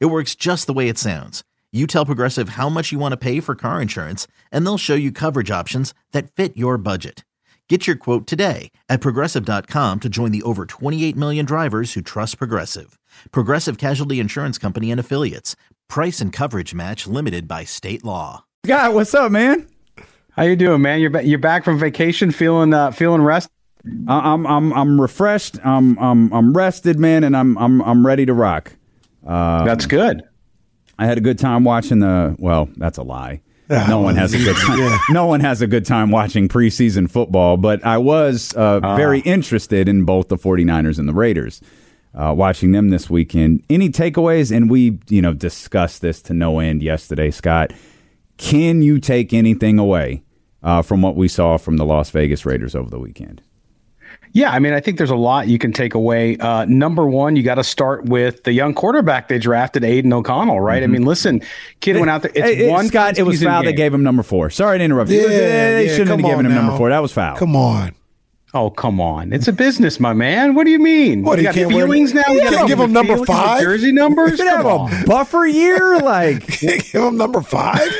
It works just the way it sounds. You tell Progressive how much you want to pay for car insurance, and they'll show you coverage options that fit your budget. Get your quote today at progressive.com to join the over 28 million drivers who trust Progressive. Progressive Casualty Insurance Company and Affiliates. Price and coverage match limited by state law. God, what's up, man? How you doing, man? You're ba- you're back from vacation, feeling uh, feeling rest. I'm I'm I'm refreshed. I'm I'm I'm rested, man, and I'm I'm I'm ready to rock. Um, that's good. I had a good time watching the. Well, that's a lie. no one has a good time. yeah. No one has a good time watching preseason football, but I was uh, uh. very interested in both the 49ers and the Raiders. Uh, watching them this weekend. Any takeaways? And we, you know, discussed this to no end yesterday, Scott. Can you take anything away uh, from what we saw from the Las Vegas Raiders over the weekend? Yeah, I mean, I think there's a lot you can take away. Uh, number one, you got to start with the young quarterback they drafted, Aidan O'Connell, right? Mm-hmm. I mean, listen, kid went out there. It's hey, one Scott. It was foul. Game. They gave him number four. Sorry to interrupt. Yeah, they yeah, shouldn't have given him number four. That was foul. Come on. Oh come on! It's a business, my man. What do you mean? What do you got feelings wear, now? You can't give him number five. Jersey numbers. You have a buffer year, like give him number five.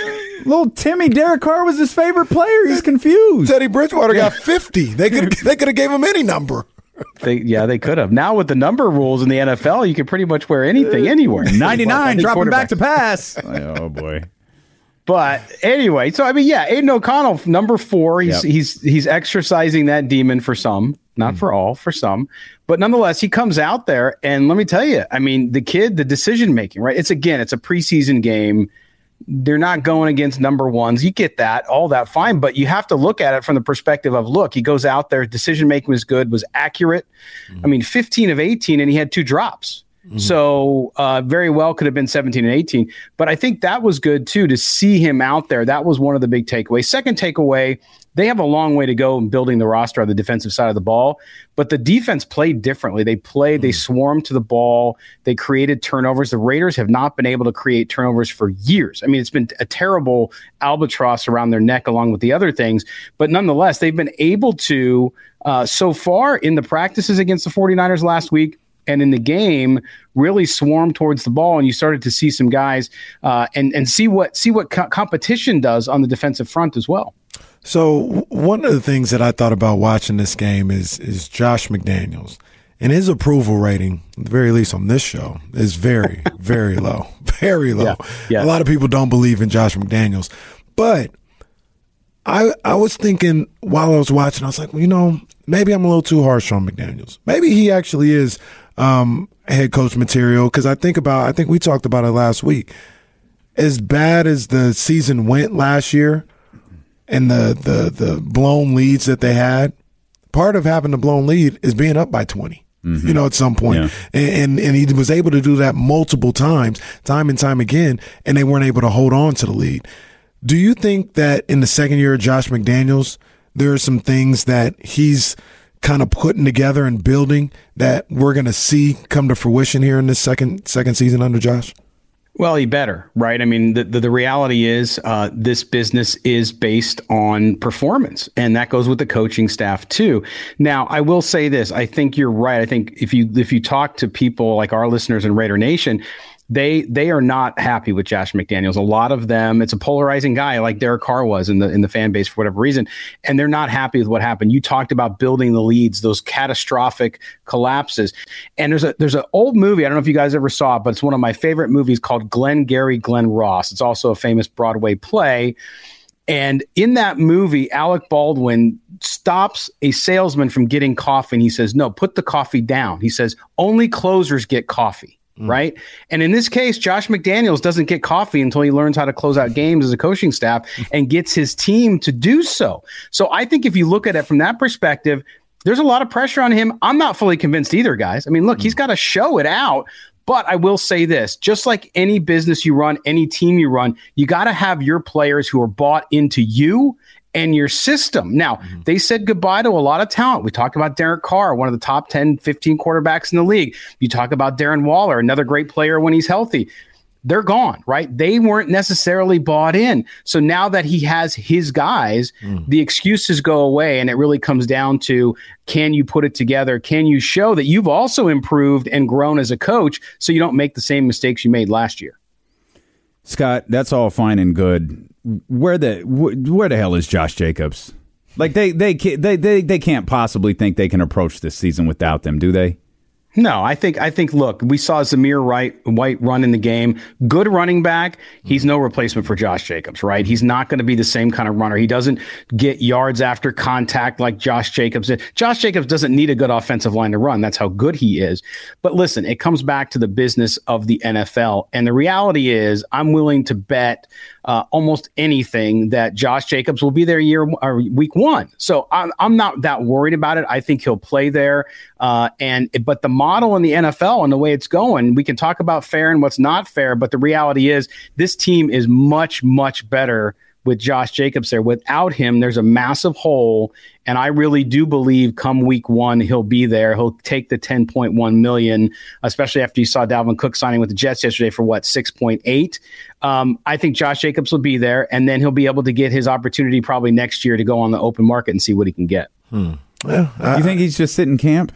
Little Timmy Derek Carr was his favorite player. He's confused. Teddy Bridgewater got fifty. They could they could have gave him any number. They, yeah, they could have. Now with the number rules in the NFL, you can pretty much wear anything anywhere. Ninety nine, dropping back to pass. oh boy. But anyway, so I mean, yeah, Aidan O'Connell, number four. He's yep. he's he's exercising that demon for some, not mm. for all, for some. But nonetheless, he comes out there, and let me tell you, I mean, the kid, the decision making, right? It's again, it's a preseason game they're not going against number ones. You get that, all that fine, but you have to look at it from the perspective of look, he goes out there, decision making was good, was accurate. Mm-hmm. I mean, 15 of 18, and he had two drops. Mm-hmm. So uh, very well could have been 17 and 18. But I think that was good too to see him out there. That was one of the big takeaways. Second takeaway, they have a long way to go in building the roster on the defensive side of the ball. But the defense played differently. They played, mm-hmm. they swarmed to the ball, they created turnovers. The Raiders have not been able to create turnovers for years. I mean, it's been a terrible albatross around their neck along with the other things. But nonetheless, they've been able to, uh, so far in the practices against the 49ers last week, and in the game really swarm towards the ball and you started to see some guys uh, and and see what see what co- competition does on the defensive front as well so one of the things that I thought about watching this game is is Josh McDaniels and his approval rating, at the very least on this show, is very very low, very low. Yeah, yeah. A lot of people don't believe in Josh McDaniels, but I I was thinking while I was watching, I was like, well, you know, maybe I'm a little too harsh on McDaniels. Maybe he actually is um, head coach material because I think about I think we talked about it last week. As bad as the season went last year, and the the the blown leads that they had, part of having a blown lead is being up by 20 mm-hmm. You know, at some point. Yeah. and, and and he was able to do that multiple times, time and time again, and they weren't able to hold on to the lead. Do you think that in the second year of Josh McDaniels, there are some things that he's kind of putting together and building that we're going to see come to fruition here in this second second season under Josh? Well, he better, right? I mean, the, the, the reality is uh, this business is based on performance, and that goes with the coaching staff too. Now, I will say this: I think you're right. I think if you if you talk to people like our listeners in Raider Nation, they they are not happy with Josh McDaniels. A lot of them, it's a polarizing guy like Derek Carr was in the in the fan base for whatever reason, and they're not happy with what happened. You talked about building the leads, those catastrophic collapses, and there's a there's an old movie. I don't know if you guys ever saw it, but it's one of my favorite movies called Glengarry Glen Ross. It's also a famous Broadway play. And in that movie, Alec Baldwin stops a salesman from getting coffee and he says, No, put the coffee down. He says, Only closers get coffee. Mm. Right. And in this case, Josh McDaniels doesn't get coffee until he learns how to close out games as a coaching staff and gets his team to do so. So I think if you look at it from that perspective, there's a lot of pressure on him. I'm not fully convinced either, guys. I mean, look, mm. he's got to show it out, But I will say this just like any business you run, any team you run, you got to have your players who are bought into you and your system. Now, mm-hmm. they said goodbye to a lot of talent. We talked about Derek Carr, one of the top 10, 15 quarterbacks in the league. You talk about Darren Waller, another great player when he's healthy they're gone, right? They weren't necessarily bought in. So now that he has his guys, mm. the excuses go away and it really comes down to can you put it together? Can you show that you've also improved and grown as a coach so you don't make the same mistakes you made last year? Scott, that's all fine and good. Where the where the hell is Josh Jacobs? Like they they they they they can't possibly think they can approach this season without them, do they? No, I think I think look, we saw Zamir Wright White run in the game. Good running back. He's no replacement for Josh Jacobs, right? He's not going to be the same kind of runner. He doesn't get yards after contact like Josh Jacobs did. Josh Jacobs doesn't need a good offensive line to run. That's how good he is. But listen, it comes back to the business of the NFL. And the reality is I'm willing to bet uh, almost anything that Josh Jacobs will be there year or week one. So I'm, I'm not that worried about it. I think he'll play there. Uh, and but the model in the NFL and the way it's going, we can talk about fair and what's not fair. But the reality is, this team is much much better with Josh Jacobs there. Without him, there's a massive hole. And I really do believe come week one, he'll be there. He'll take the 10.1 million, especially after you saw Dalvin Cook signing with the Jets yesterday for what, 6.8. Um, I think Josh Jacobs will be there, and then he'll be able to get his opportunity probably next year to go on the open market and see what he can get. Hmm. Yeah, you think he's just sitting camp?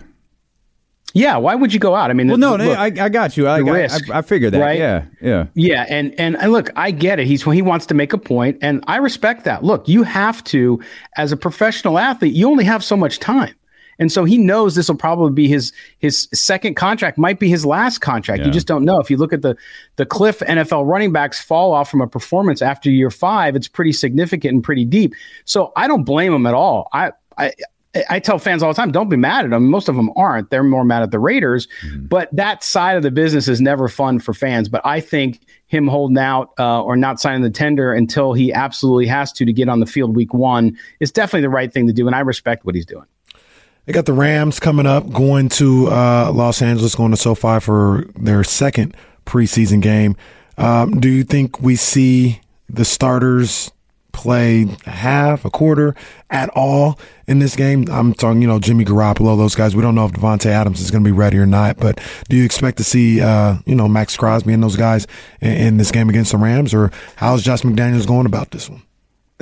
Yeah, why would you go out? I mean, well, no, look, I, I got you. I, risk, I, I figured that. Right? Yeah, yeah, yeah. And, and and look, I get it. He's he wants to make a point, and I respect that. Look, you have to, as a professional athlete, you only have so much time. And so he knows this will probably be his his second contract, might be his last contract. Yeah. You just don't know. If you look at the the cliff NFL running backs fall off from a performance after year five, it's pretty significant and pretty deep. So I don't blame him at all. I I I tell fans all the time, don't be mad at them. Most of them aren't. They're more mad at the Raiders. Mm-hmm. But that side of the business is never fun for fans. But I think him holding out uh, or not signing the tender until he absolutely has to to get on the field week one is definitely the right thing to do. And I respect what he's doing. They got the Rams coming up, going to uh, Los Angeles, going to SoFi for their second preseason game. Um, do you think we see the starters play a half, a quarter, at all in this game? I'm talking, you know, Jimmy Garoppolo, those guys. We don't know if Davante Adams is going to be ready or not, but do you expect to see, uh, you know, Maxx Crosby and those guys in, in this game against the Rams, or how's Josh McDaniels going about this one?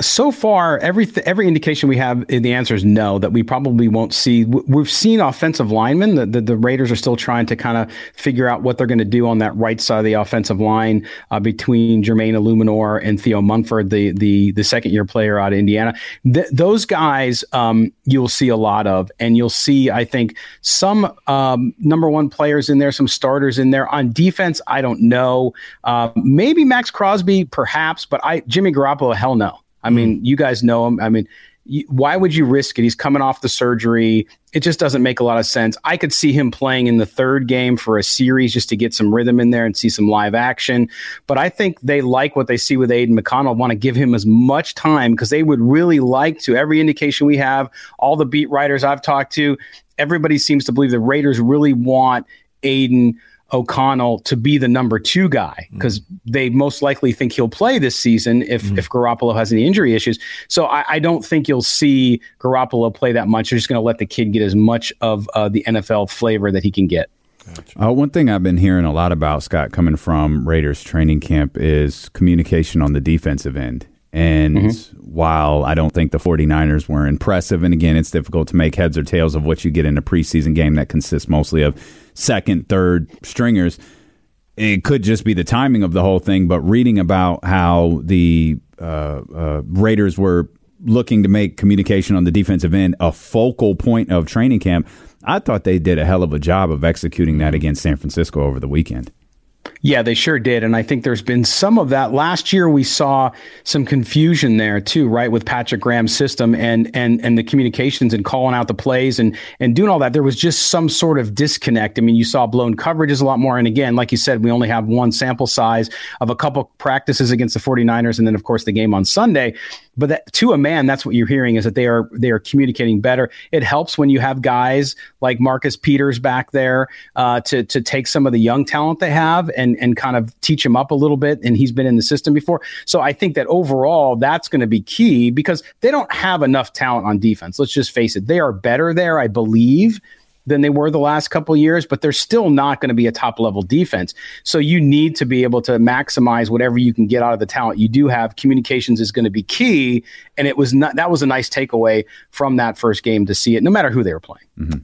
So far, every every indication we have, in the answer is no. That we probably won't see. We've seen offensive linemen. The, the, the Raiders are still trying to kind of figure out what they're going to do on that right side of the offensive line uh, between Jermaine Eluemunor and Thayer Munford, the the the second year player out of Indiana. Th- those guys, um, you'll see a lot of, and you'll see, I think, some um, number one players in there, some starters in there on defense. I don't know. Uh, maybe Maxx Crosby, perhaps, but I Jimmy Garoppolo, hell no. I mean, you guys know him. I mean, why would you risk it? He's coming off the surgery. It just doesn't make a lot of sense. I could see him playing in the third game for a series just to get some rhythm in there and see some live action. But I think they like what they see with Aidan McConnell, want to give him as much time because they would really like to. Every indication we have, all the beat writers I've talked to, everybody seems to believe the Raiders really want Aidan O'Connell to be the number two guy because mm. they most likely think he'll play this season if mm. if Garoppolo has any injury issues. So I, I, don't think you'll see Garoppolo play that much. They're just going to let the kid get as much of uh, the NFL flavor that he can get. Uh, one thing I've been hearing a lot about Scott coming from Raiders training camp is communication on the defensive end. And mm-hmm. while I don't think the 49ers were impressive, and again, it's difficult to make heads or tails of what you get in a preseason game that consists mostly of second, third stringers. It could just be the timing of the whole thing, but reading about how the uh, uh, Raiders were looking to make communication on the defensive end a focal point of training camp, I thought they did a hell of a job of executing that against San Francisco over the weekend. Yeah, they sure did. And I think there's been some of that. Last year we saw some confusion there too, right, with Patrick Graham's system and and and the communications and calling out the plays and and doing all that. There was just some sort of disconnect. I mean, you saw blown coverages a lot more. And again, like you said, we only have one sample size of a couple practices against the 49ers and then of course the game on Sunday. But that, to a man, that's what you're hearing is that they are they are communicating better. It helps when you have guys like Marcus Peters back there uh, to to take some of the young talent they have and and kind of teach him up a little bit. And he's been in the system before, so I think that overall that's going to be key because they don't have enough talent on defense. Let's just face it; they are better there, I believe than they were the last couple years, but they're still not going to be a top level defense. So you need to be able to maximize whatever you can get out of the talent you do have. Communications is going to be key, and it was not that was a nice takeaway from that first game to see it, no matter who they were playing. Mm-hmm.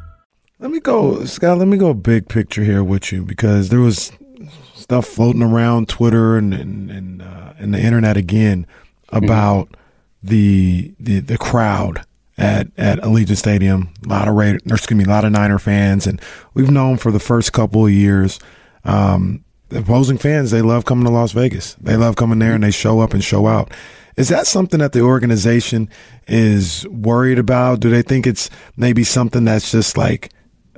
Let me go, Scott. Let me go big picture here with you because there was stuff floating around Twitter and and and, uh, and the internet again about mm-hmm. the the the crowd at at Allegiant Stadium. A lot of Raider, excuse me, a lot of Niner fans, and we've known for the first couple of years. Um, the opposing fans, they love coming to Las Vegas. They love coming there and they show up and show out. Is that something that the organization is worried about? Do they think it's maybe something that's just like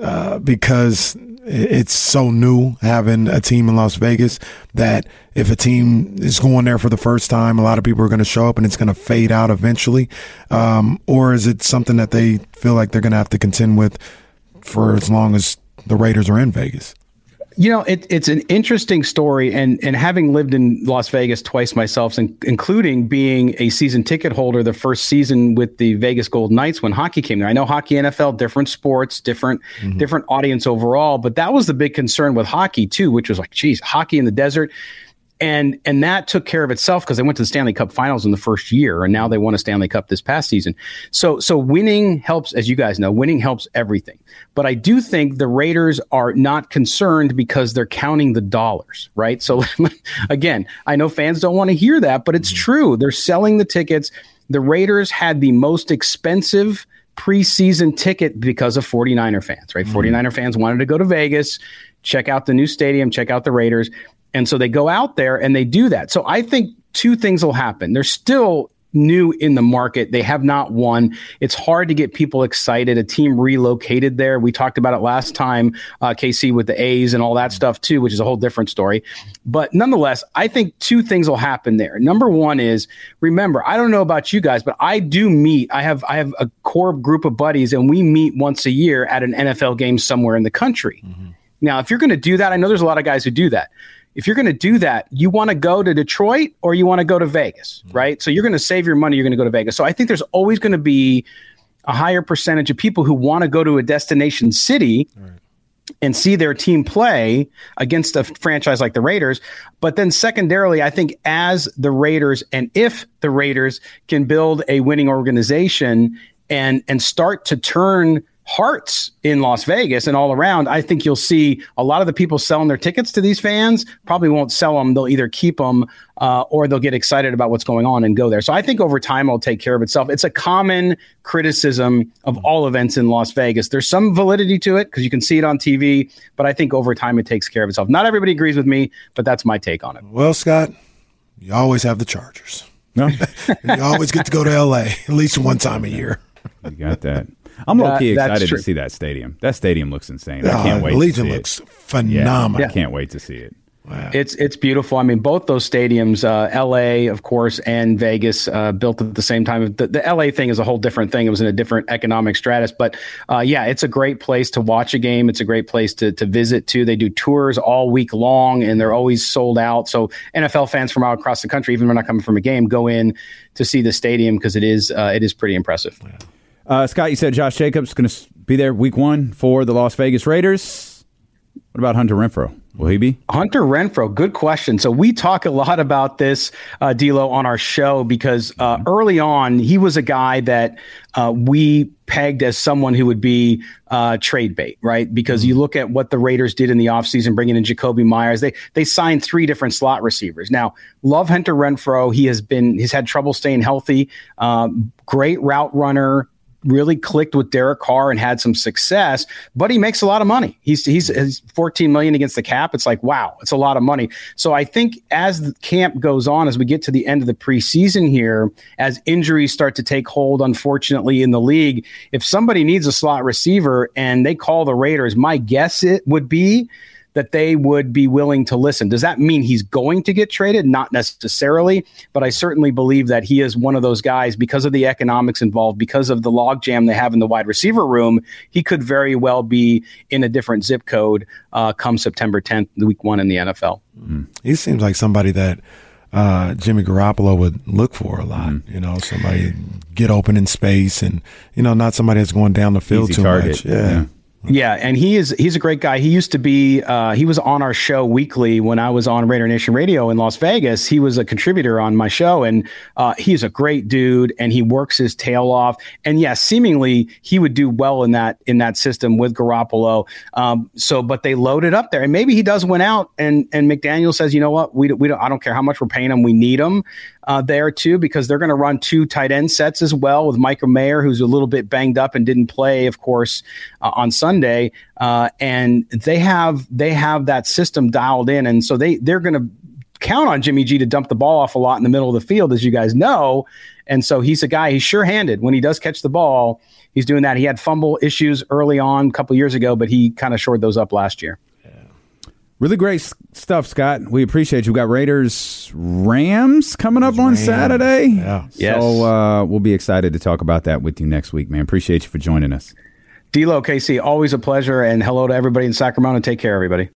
uh, because it's so new having a team in Las Vegas that if a team is going there for the first time, a lot of people are going to show up and it's going to fade out eventually? Um, or is it something that they feel like they're going to have to contend with for as long as the Raiders are in Vegas? You know, it, it's an interesting story, and and having lived in Las Vegas twice myself, including being a season ticket holder the first season with the Vegas Golden Knights when hockey came there. I know hockey, NFL, different sports, different mm-hmm. different audience overall, but that was the big concern with hockey too, which was like, geez, hockey in the desert and and that took care of itself because they went to the Stanley Cup Finals in the first year, and now they won a Stanley Cup this past season. So so winning helps, as you guys know, winning helps everything. But I do think the Raiders are not concerned because they're counting the dollars, right? So again, I know fans don't want to hear that, but it's mm-hmm. true. They're selling the tickets. The Raiders had the most expensive preseason ticket because of 49er fans, right? Mm-hmm. 49er fans wanted to go to Vegas, check out the new stadium, check out the Raiders. And so they go out there and they do that. So I think two things will happen. They're still new in the market. They have not won. It's hard to get people excited. A team relocated there. We talked about it last time, uh, KC with the A's and all that stuff too, which is a whole different story. But nonetheless, I think two things will happen there. Number one is remember, I don't know about you guys, but I do meet. I have I have a core group of buddies, and we meet once a year at an NFL game somewhere in the country. Mm-hmm. Now, if you're going to do that, I know there's a lot of guys who do that if you're going to do that, you want to go to Detroit or you want to go to Vegas, mm-hmm. right? So you're going to save your money, you're going to go to Vegas. So I think there's always going to be a higher percentage of people who want to go to a destination city right. and see their team play against a franchise like the Raiders. But then secondarily, I think as the Raiders and if the Raiders can build a winning organization and and start to turn hearts in Las Vegas and all around, I think you'll see a lot of the people selling their tickets to these fans probably won't sell them. They'll either keep them uh, or they'll get excited about what's going on and go there. So I think over time it'll take care of itself. It's a common criticism of all events in Las Vegas. There's some validity to it because you can see it on TV, but I think over time it takes care of itself. Not everybody agrees with me, but that's my take on it. Well, Scott, you always have the Chargers. No, you always get to go to LA at least one time a year. You got that. I'm low key excited to see that stadium. That stadium looks insane. I can't wait. Legion looks it. Belize looks phenomenal. Yeah, I can't wait to see it. Wow. It's it's beautiful. I mean, both those stadiums, uh, L.A. of course, and Vegas, uh, built at the same time. The, the, L.A. thing is a whole different thing. It was in a different economic stratus, but uh, yeah, it's a great place to watch a game. It's a great place to to visit too. They do tours all week long, and they're always sold out. So NFL fans from all across the country, even if they're not coming from a game, go in to see the stadium because it is uh, it is pretty impressive. Yeah. Uh, Scott, you said Josh Jacobs going to be there week one for the Las Vegas Raiders. What about Hunter Renfrow? Will he be? Hunter Renfrow, good question. So we talk a lot about this, uh, D-Lo, on our show because uh, early on he was a guy that uh, we pegged as someone who would be uh, trade bait, right? Because you look at what the Raiders did in the offseason, bringing in Jakobi Meyers. They they signed three different slot receivers. Now, love Hunter Renfrow. He has been he's had trouble staying healthy. Um, great route runner, really clicked with Derek Carr and had some success, but he makes a lot of money. He's, he's, he's 14 million against the cap. It's like, wow, it's a lot of money. So I think as the camp goes on, as we get to the end of the preseason here, as injuries start to take hold, unfortunately, in the league, if somebody needs a slot receiver and they call the Raiders, my guess it would be that they would be willing to listen. Does that mean he's going to get traded? Not necessarily, but I certainly believe that he is one of those guys because of the economics involved, because of the logjam they have in the wide receiver room. He could very well be in a different zip code uh, come September 10th, week one in the NFL. Mm. He seems like somebody that uh, Jimmy Garoppolo would look for a lot. Mm. You know, somebody get open in space and, you know, not somebody that's going down the field Easy too target. much. yeah. Yeah. Yeah, and he is he's a great guy. He used to be uh, he was on our show weekly when I was on Raider Nation Radio in Las Vegas. He was a contributor on my show, and uh, he's a great dude, and he works his tail off. And yeah, seemingly he would do well in that in that system with Garoppolo. Um, so, but they loaded up there, and maybe he does win out, and and McDaniel says, you know what, we we don't, I don't care how much we're paying him, we need him uh, there too because they're going to run two tight end sets as well with Michael Mayer, who's a little bit banged up and didn't play, of course, uh, on Sunday. Uh, and they have they have that system dialed in, and so they they're going to count on Jimmy G to dump the ball off a lot in the middle of the field, as you guys know. And so he's a guy. He's sure-handed when he does catch the ball. He's doing that. He had fumble issues early on a couple years ago, but he kind of shored those up last year. Really great stuff, Scott. We appreciate you. We got Raiders Rams coming up on Rams. Saturday. Yeah. Yes. So uh, we'll be excited to talk about that with you next week, man. Appreciate you for joining us. D-Lo KC, always a pleasure, and hello to everybody in Sacramento. Take care, everybody.